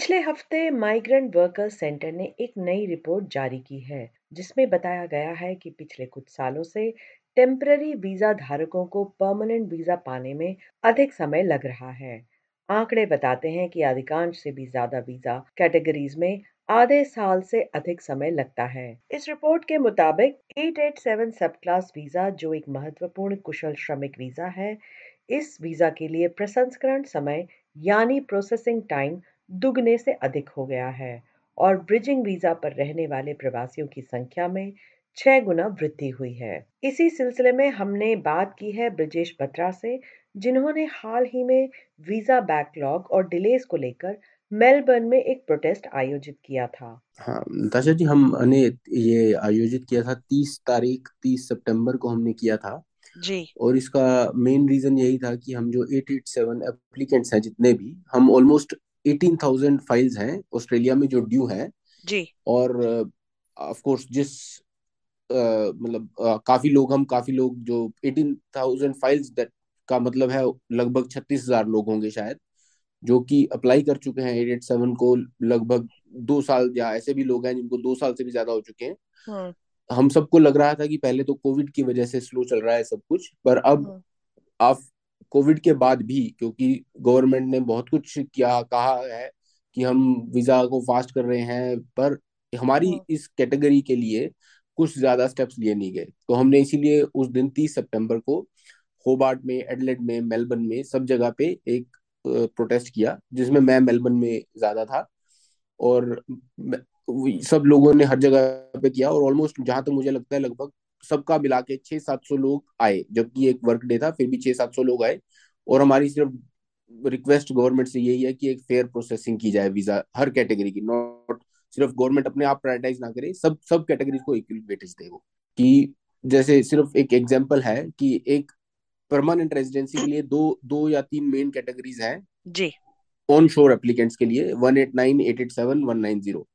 पिछले हफ़्ते migrant workers centre ने एक नई रिपोर्ट जारी की है, जिसमें बताया गया है कि पिछले कुछ सालों से टेम्पररी वीज़ा धारकों को परमानेंट वीज़ा पाने में अधिक समय लग रहा है। आंकड़े बताते हैं कि अधिकांश से भी ज़्यादा वीज़ा कैटेगरीज में आधे साल से अधिक समय लगता है। इस रिपोर्ट के मुताबिक 887 सब क्लास वीज़ा, जो एक महत्वपूर्ण कुशल श्रमिक वीज़ा है, इस वीज़ा के लिए प्रसंस्करण समय यानी प्रोसेसिंग टाइम दुगने से अधिक हो गया है और ब्रिजिंग वीज़ा पर रहने वाले प्रवासियों की संख्या में छह गुना वृद्धि हुई है। इसी सिलसिले में हमने बात की है ब्रजेश बत्रा से जिन्होंने हाल ही में वीज़ा बैकलॉग और डिलेस को लेकर मेलबर्न में एक प्रोटेस्ट आयोजित किया था। हाँ ताशा जी हमने ये आयोजित किया था तीस तारीख तीस सितंबर को हमने किया था। जी। और इसका मेन रीजन यही था कि हम जो 887 एप्लीकेंट्स हैं जितने भी हम ऑलमोस्ट एटीन थाउज़ेंड फाइल्स हैं ऑस्ट्रेलिया में जो ड्यू हैं जी और ऑफ़ uh, कोर्स जिस uh, मतलब uh, काफ़ी लोग हम काफ़ी लोग जो एटीन थाउज़ेंड फाइल्स दैट का मतलब है लगभग छत्तीस हज़ार लोग होंगे शायद जो कि अप्लाई कर चुके हैं एट एट सेवन को लगभग दो साल या ऐसे भी लोग हैं जिनको दो साल से भी ज़्यादा हो चुके हैं हाँ। हम सबको लग रहा था कि पहले तो कोविड की वजह से स्लो चल रहा है सब कुछ पर अब हाँ। आप कोविड के बाद भी क्योंकि गवर्नमेंट ने बहुत कुछ किया कहा है कि हम वीज़ा को फास्ट कर रहे हैं पर हमारी हाँ। इस कैटेगरी के लिए कुछ ज़्यादा स्टेप्स लिए नहीं गए तो हमने इसीलिए उस दिन तीस सितंबर को होबार्ट में एडलेट में मेलबर्न में सब जगह पे एक प्रोटेस्ट किया जिसमें मैं मेलबर्न में ज़्यादा था और सब लोगों ने हर जगह पे किया और ऑलमोस्ट जहाँ तक तो मुझे लगता है लगभग सबका मिला के छह सात सौ लोग आए जबकि एक वर्क डे था फिर भी छह सात सौ लोग आए। और हमारी सिर्फ़ रिक्वेस्ट गवर्नमेंट से यही है कि एक फेयर प्रोसेसिंग की जाए वीज़ा हर कैटेगरी की नॉट सिर्फ़ गवर्नमेंट अपने आप प्रायोरिटाइज ना करे सब सब कैटेगरी को इक्वल वेटेज दे वो। कि जैसे सिर्फ़ एक एग्जांपल है कि एक परमानेंट रेजिडेंसी के लिए दो दो या तीन मेन कैटेगरीज हैं। जी। ऑन शोर एप्लीकेंट्स के लिए one eight nine eight eight seven one nine zero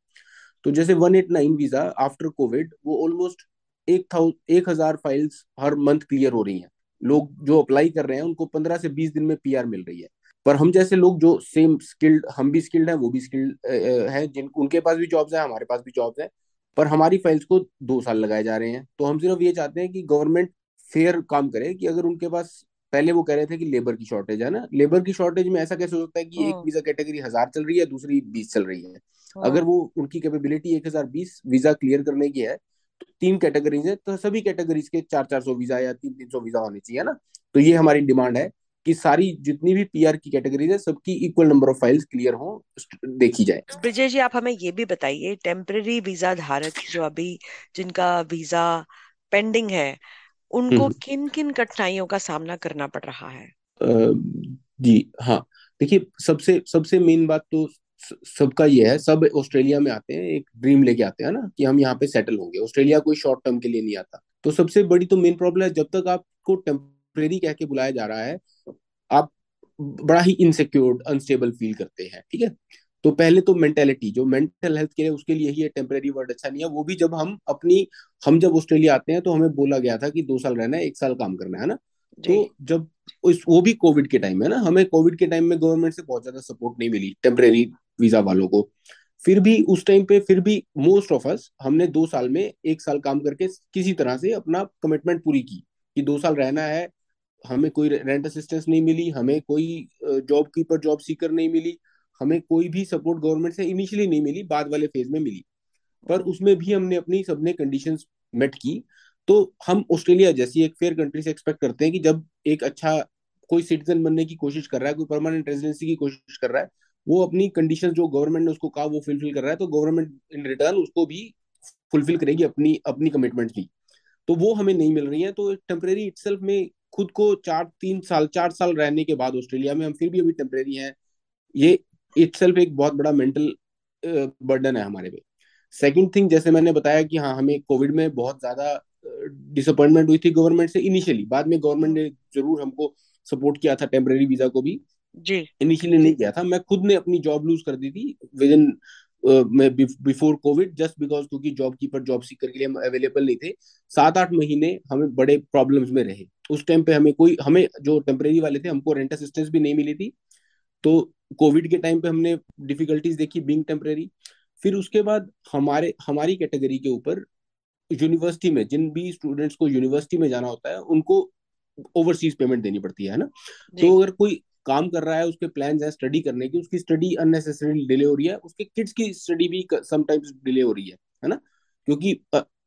तो जैसे one eight nine visa after covid वो ऑलमोस्ट एक था एक हज़ार फाइल्स हर मंथ क्लियर हो रही हैं। लोग जो अप्लाई कर रहे हैं उनको पंद्रह से बीस दिन में पीआर मिल रही है। पर हम जैसे लोग जो सेम स्किल्ड हम भी स्किल्ड हैं वो भी स्किल्ड हैं जिन उनके पास भी जॉब्स हैं हमारे पास भी जॉब्स हैं। पर हमारी फाइल्स को दो साल लगाए जा रहे हैं। तो हम सिर्फ़ ये चाहते हैं कि गवर्नमेंट फेयर काम करे कि अगर उनके पास पहले वो कह रहे थे कि लेबर की शॉर्टेज है ना लेबर की शॉर्टेज में ऐसा कैसे हो सकता है कि एक वीज़ा हाँ। कैटेगरी हज़ार चल रही है दूसरी बीस चल रही है। हाँ। अगर वो उनकी कैपेबिलिटी एक हज़ार बीस वीज़ा क्लियर करने की है तीन कैटेगरीज है तो सभी कैटेगरीज के चार चार सौ वीज़ा या तीन तीन सौ वीज़ा होने चाहिए ना? तो ये हमारी डिमांड है कि सारी जितनी भी पीआर की कैटेगरीज है सबकी equal number of files clear हो देखी जाए। ब्रिजेश जी आप हमें ये भी बताइए टेम्पररी वीज़ा धारक जो अभी जिनका वीज़ा पेंडिंग है उनको हम्म। किन किन कठिनाइयों का सामना करना पड़ रहा है? जी हाँ। देखिए सबसे सबसे मेन बात तो सबका ये है सब ऑस्ट्रेलिया में आते हैं एक ड्रीम लेके आते हैं ना कि हम यहाँ पे सेटल होंगे। ऑस्ट्रेलिया कोई शॉर्ट टर्म के लिए नहीं आता। तो सबसे बड़ी तो मेन प्रॉब्लम है जब तक आपको टेम्परेरी कह के बुलाया जा रहा है आप बड़ा ही इनसिक्योर अनस्टेबल फील करते हैं ठीक है? तो पहले तो मेंटेलिटी जो मेंटल हेल्थ के लिए उसके लिए ही है टेम्परेरी वर्ड अच्छा नहीं है। वो भी जब हम अपनी हम जब ऑस्ट्रेलिया आते हैं तो हमें बोला गया था कि दो साल रहना है एक साल काम करना है ना? तो जब उस वो भी कोविड के टाइम है ना हमें कोविड के टाइम में गवर्नमेंट से बहुत ज़्यादा सपोर्ट नहीं मिली टेम्परेरी वीज़ा वालों को। फिर भी उस टाइम पे फिर भी मोस्ट ऑफ़ अस हमने दो साल में एक साल काम करके किसी तरह से अपना कमिटमेंट पूरी की कि दो साल रहना है, हमें कोई रेंट असिस्टेंस नहीं मिली, हमें कोई जॉब कीपर जॉब सीकर नहीं मिली, हमें कोई भी सपोर्ट गवर्नमेंट से इनिशियली नहीं मिली, बाद वाले फ़ेज़ में मिली। पर उसमें भी हमने अपनी सबने कंडीशंस मेट की। तो हम ऑस्ट्रेलिया जैसी एक फेयर कंट्री से एक्सपेक्ट करते हैं कि जब एक अच्छा कोई सिटीजन बनने की कोशिश कर रहा है, कोई परमानेंट रेजिडेंसी की कोशिश कर रहा है वो अपनी कंडीशन जो गवर्नमेंट ने उसको कहा, वो फुलफिल कर रहा है तो गवर्नमेंट इन रिटर्न उसको भी फुलफिल करेगी अपनी अपनी कमिटमेंट भी तो वो हमें नहीं मिल रही है तो टेम्परेरी इटसेल्फ में खुद को चार, तीन साल, चार साल रहने के बाद ऑस्ट्रेलिया में हम फिर भी अभी टेम्परेरी हैं। ये इटसेल्फ एक बहुत बड़ा मेंटल बर्डन है हमारे पे। सेकंड थिंग जैसे मैंने बताया कि हाँ हमें कोविड में बहुत ज़्यादा डिसअपॉइंटमेंट हुई थी गवर्नमेंट से इनिशियली बाद में गवर्नमेंट ने ज़रूर हमको सपोर्ट किया था टेम्परेरी वीज़ा को भी। जी। इनिशियली नहीं किया था। मैं खुद ने अपनी जॉब लूज कर दी थी within before covid just because क्योंकि जॉब कीपर जॉब सीकर के लिए हम अवेलेबल नहीं थे। सात आठ महीने हमें बड़े प्रॉब्लम्स में रहे। उस टाइम पे हमें कोई हमें जो टेम्परेरी वाले थे हमको रेंट असिस्टेंस भी नहीं मिली थी। तो कोविड के टाइम पे हमने डिफिकल्टीज देखी बिंग टेम्परेरी फिर उसके बाद हमारे हमारी कैटेगरी के ऊपर यूनिवर्सिटी में जिन भी स्टूडेंट्स को यूनिवर्सिटी में जाना होता है उनको ओवरसीज पेमेंट देनी पड़ती है ना? तो अगर कोई काम कर रहा है, उसके प्लान है स्टडी करने की, उसकी स्टडी अननेसेसरी डिले हो रही है, उसके किड्स की स्टडी भी समटाइम्स डिले हो रही है है ना? क्योंकि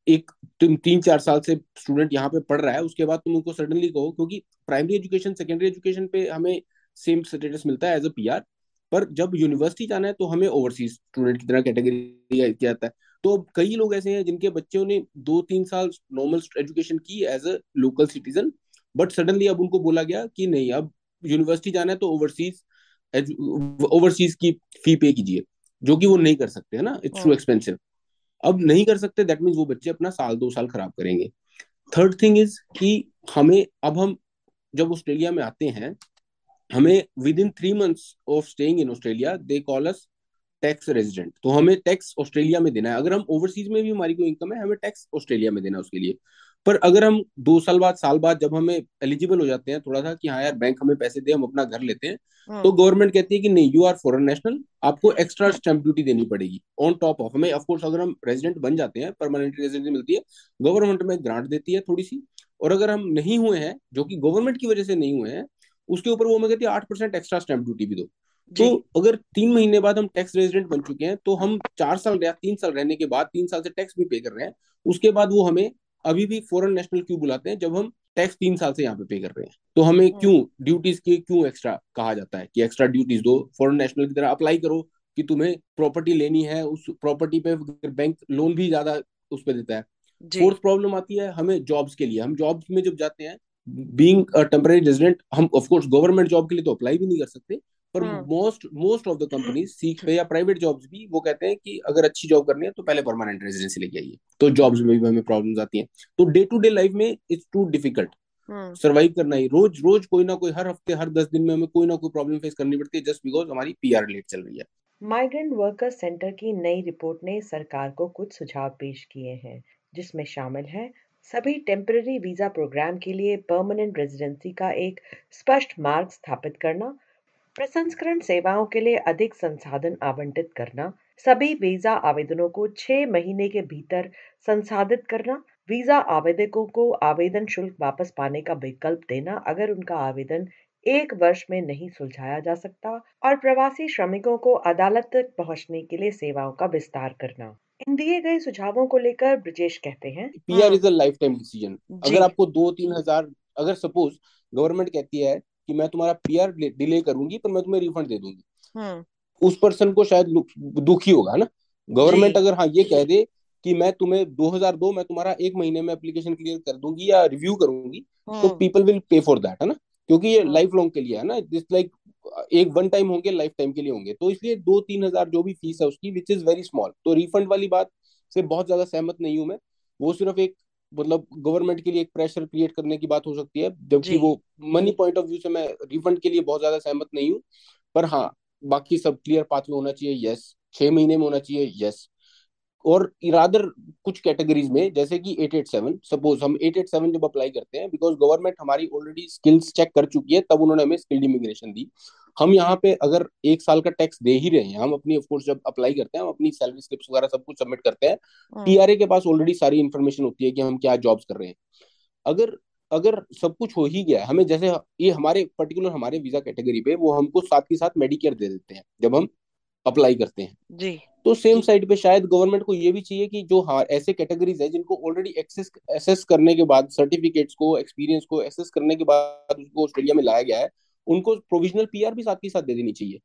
एक तुम तीन, चार साल से स्टूडेंट यहाँ पे पढ़ रहा है, उसके बाद तुम उनको सडनली कहो, क्योंकि प्राइमरी एजुकेशन सेकेंडरी एजुकेशन पे हमें सेम स्टेटस मिलता है एज अ पीआर पर जब यूनिवर्सिटी जाना है तो हमें ओवरसीज स्टूडेंट की तरह कैटेगरी किया जाता है। तो कई लोग ऐसे हैं जिनके बच्चों ने दो, तीन साल नॉर्मल एजुकेशन की as a local citizen but suddenly अब उनको बोला गया कि नहीं, अब यूनिवर्सिटी जाना है तो ओवरसीज ओवरसीज की फ़ी पे कीजिए जो कि वो नहीं कर सकते है ना? इट्स टू एक्सपेंसिव अब नहीं कर सकते दैट मीन्स वो बच्चे अपना साल दो साल खराब करेंगे। थर्ड थिंग इज़ कि हमें अब हम जब ऑस्ट्रेलिया में आते हैं हमें within three months of staying in Australia they call us tax resident तो हमें टैक्स ऑस्ट्रेलिया में देना है। अगर हम ओवरसीज में भी हमारी कोई इनकम है हमें टैक्स ऑस्ट्रेलिया में देना है उसके लिए। पर अगर हम दो साल बाद साल बाद जब हमें एलिजिबल हो जाते हैं थोड़ा सा कि हाँ यार बैंक हमें पैसे दे हम अपना घर लेते हैं हाँ। तो गवर्नमेंट कहती है कि नहीं यू आर फॉरन नेशनल आपको एक्स्ट्रा स्टैंप ड्यूटी देनी पड़ेगी ऑन टॉप ऑफ़ हमें ऑफकोर्स अगर हम रेजिडेंट बन जाते हैं परमानेंट रेजिडेंसी मिलती है गवर्नमेंट में ग्रांट देती है थोड़ी सी और अगर हम नहीं हुए हैं जो कि गवर्नमेंट की वजह से नहीं हुए हैं उसके ऊपर वो हमें कहती है आठ परसेंट एक्स्ट्रा स्टैंप ड्यूटी भी दो तो अगर तीन महीने बाद हम टैक्स रेजिडेंट बन चुके हैं तो हम चार साल या तीन साल रहने के बाद तीन साल से टैक्स भी पे कर रहे हैं उसके बाद वो हमें अभी भी फॉरेन नेशनल क्यों बुलाते हैं? जब हम टैक्स तीन साल से यहाँ पे पे कर रहे हैं। तो हमें हाँ। क्यों ड्यूटीज़ के क्यों एक्स्ट्रा कहा जाता है? कि एक्स्ट्रा ड्यूटीज़ दो फॉरेन नेशनल की तरह अप्लाई करो कि तुम्हें प्रॉपर्टी लेनी है उस प्रॉपर्टी पे बैंक लोन भी ज़्यादा उस पर देता है। फोर्थ प्रॉब्लम आती है हमें जॉब्स के लिए। हम जॉब्स में जब जाते हैं बींग टेम्पररी रेजिडेंट हम ऑफकोर्स गवर्नमेंट जॉब के लिए तो अप्लाई भी नहीं कर सकते। पर most most of the companies सीख पे या प्राइवेट जॉब्स भी वो कहते हैं कि अगर अच्छी जॉब करनी है तो पहले परमानेंट रेजिडेंसी लेके आइए। तो जॉब्स में भी हमें प्रॉब्लम्स आती हैं। तो डे टू डे लाइफ में इट्स टू डिफ़िकल्ट सर्वाइव करना ही। रोज रोज कोई ना कोई हर हफ़्ते हर दस दिन में हमें कोई ना कोई प्रॉब्लम फेस करनी पड़ती है जस्ट बिकॉज़ हमारी पीआर लेट चल रही है। माइग्रेंट वर्कर्स सेंटर की नई रिपोर्ट ने सरकार को कुछ सुझाव पेश किए हैं जिसमें शामिल है सभी टेम्पररी वीज़ा प्रोग्राम के लिए परमानेंट रेजिडेंसी का एक स्पष्ट मार्ग स्थापित करना प्रसंस्करण सेवाओं के लिए अधिक संसाधन आवंटित करना सभी वीज़ा आवेदनों को छह महीने के भीतर संसाधित करना वीज़ा आवेदकों को आवेदन शुल्क वापस पाने का विकल्प देना अगर उनका आवेदन एक वर्ष में नहीं सुलझाया जा सकता और प्रवासी श्रमिकों को अदालत तक पहुँचने के लिए सेवाओं का विस्तार करना। इन दिए गए सुझावों को लेकर ब्रिजेश कहते हैं। PR is a lifetime decision अगर आपको दो तीन हज़ार अगर सपोज़ गवर्नमेंट कहती है कि मैं तुम्हारा पीआर डिले करूँगी पर मैं तुम्हें रिफंड दे दूँगी। हम्म। उस पर्सन को शायद दुखी होगा ना? गवर्नमेंट अगर हाँ ये कह दे कि मैं तुम्हें 2002 मैं तुम्हारा एक महीने में एप्लीकेशन क्लियर कर दूँगी या रिव्यू करूँगी तो people will pay for that है ना? क्योंकि ये लाइफ हाँ। लॉन्ग के लिए है ना? दिस लाइक एक वन टाइम होंगे लाइफ टाइम के लिए होंगे। तो इसलिए दो तीन हज़ार जो भी फ़ीस है उसकी विच इज़ वेरी स्मॉल तो रिफंड वाली बात से बहुत ज़्यादा सहमत नहीं हूँ मैं। वो सिर्फ़ एक मतलब गवर्नमेंट के लिए एक प्रेशर क्रिएट करने की बात हो सकती है जबकि वो मनी पॉइंट ऑफ़ व्यू से मैं रिफंड के लिए बहुत ज़्यादा सहमत नहीं हूँ। पर हाँ बाकी सब क्लियर पाथ में होना चाहिए यस छह महीने में होना चाहिए यस और इरादर कुछ कैटेगरीज में जैसे कि 887 सपोज़ हम 887 जब अप्लाई करते हैं बिकॉज़ गवर्नमेंट हमारी ऑलरेडी स्किल्स चेक कर चुकी है तब उन्होंने हमें स्किल्ड इमिग्रेशन दी हम यहाँ पे अगर एक साल का टैक्स दे ही रहे हैं हम अपनी ऑफकोर्स जब अप्लाई करते हैं हम अपनी सैलरी स्लिप्स वगैरह सब कुछ सबमिट करते हैं टीआरए हाँ। के पास ऑलरेडी सारी इन्फॉर्मेशन होती है कि हम क्या जॉब्स कर रहे हैं अगर अगर सब कुछ हो ही गया हमें जैसे ये हमारे पर्टिकुलर हमारे वीज़ा कैटेगरी पे वो हमको साथ के साथ मेडिकेयर दे देते हैं जब हम अप्लाई करते हैं। जी। तो सेम साइड पे शायद गवर्नमेंट को ये भी चाहिए कि जो हाँ ऐसे कैटेगरीज है जिनको ऑलरेडी एक्सेस एसेस करने के बाद सर्टिफिकेट्स को एक्सपीरियंस को एसेस करने के बाद उसको ऑस्ट्रेलिया में लाया गया है उनको प्रोविजनल पीआर भी साथ के साथ दे देनी चाहिए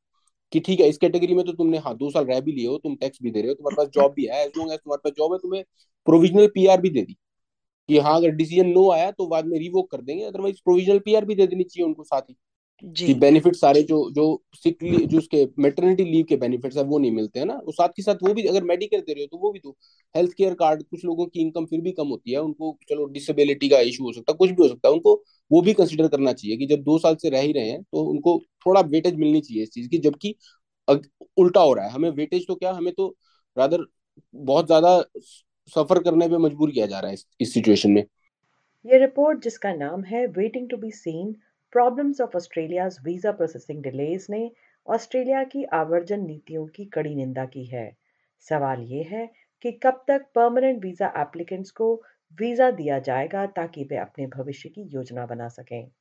कि ठीक है इस कैटेगरी में तो तुमने हाँ दो साल रह भी लिए हो तुम टैक्स भी दे रहे हो तुम्हारे पास जॉब भी है एज लॉन्ग एज तुम्हारे पास जॉब है तुम्हें प्रोविजनल पीआर भी दे दी कि हाँ अगर डिसीज़न नो आया तो बाद में रिवोक कर देंगे अदरवाइज़ प्रोविजनल पीआर भी दे देनी चाहिए उनको साथ ही। कि बेनिफिट सारे जो जो सिक जो उसके मेटर्निटी लीव के बेनिफिट्स है वो नहीं मिलते हैं ना? वो साथ के साथ वो भी अगर मेडिकल दे रहे हो तो वो भी तो हेल्थ केयर कार्ड कुछ लोगों की इनकम फिर भी कम होती है उनको चलो डिसेबिलिटी का इशू हो सकता है कुछ भी हो सकता है उनको वो भी कंसिडर करना चाहिए कि जब दो साल से रह ही रहे हैं तो उनको थोड़ा वेटेज मिलनी चाहिए इस चीज़ की जबकि उल्टा हो रहा है। हमें वेटेज तो क्या हमें तो रादर बहुत ज़्यादा सफ़र करने पे मजबूर किया जा रहा है इस सिचुएशन में। ये रिपोर्ट जिसका नाम है waiting to be seen problems of Australia visa processing delays ने ऑस्ट्रेलिया की आवर्जन नीतियों की कड़ी निंदा की है। सवाल ये है कि कब तक परमानेंट वीज़ा एप्लीकेंट्स को वीज़ा दिया जाएगा ताकि वे अपने भविष्य की योजना बना सकें।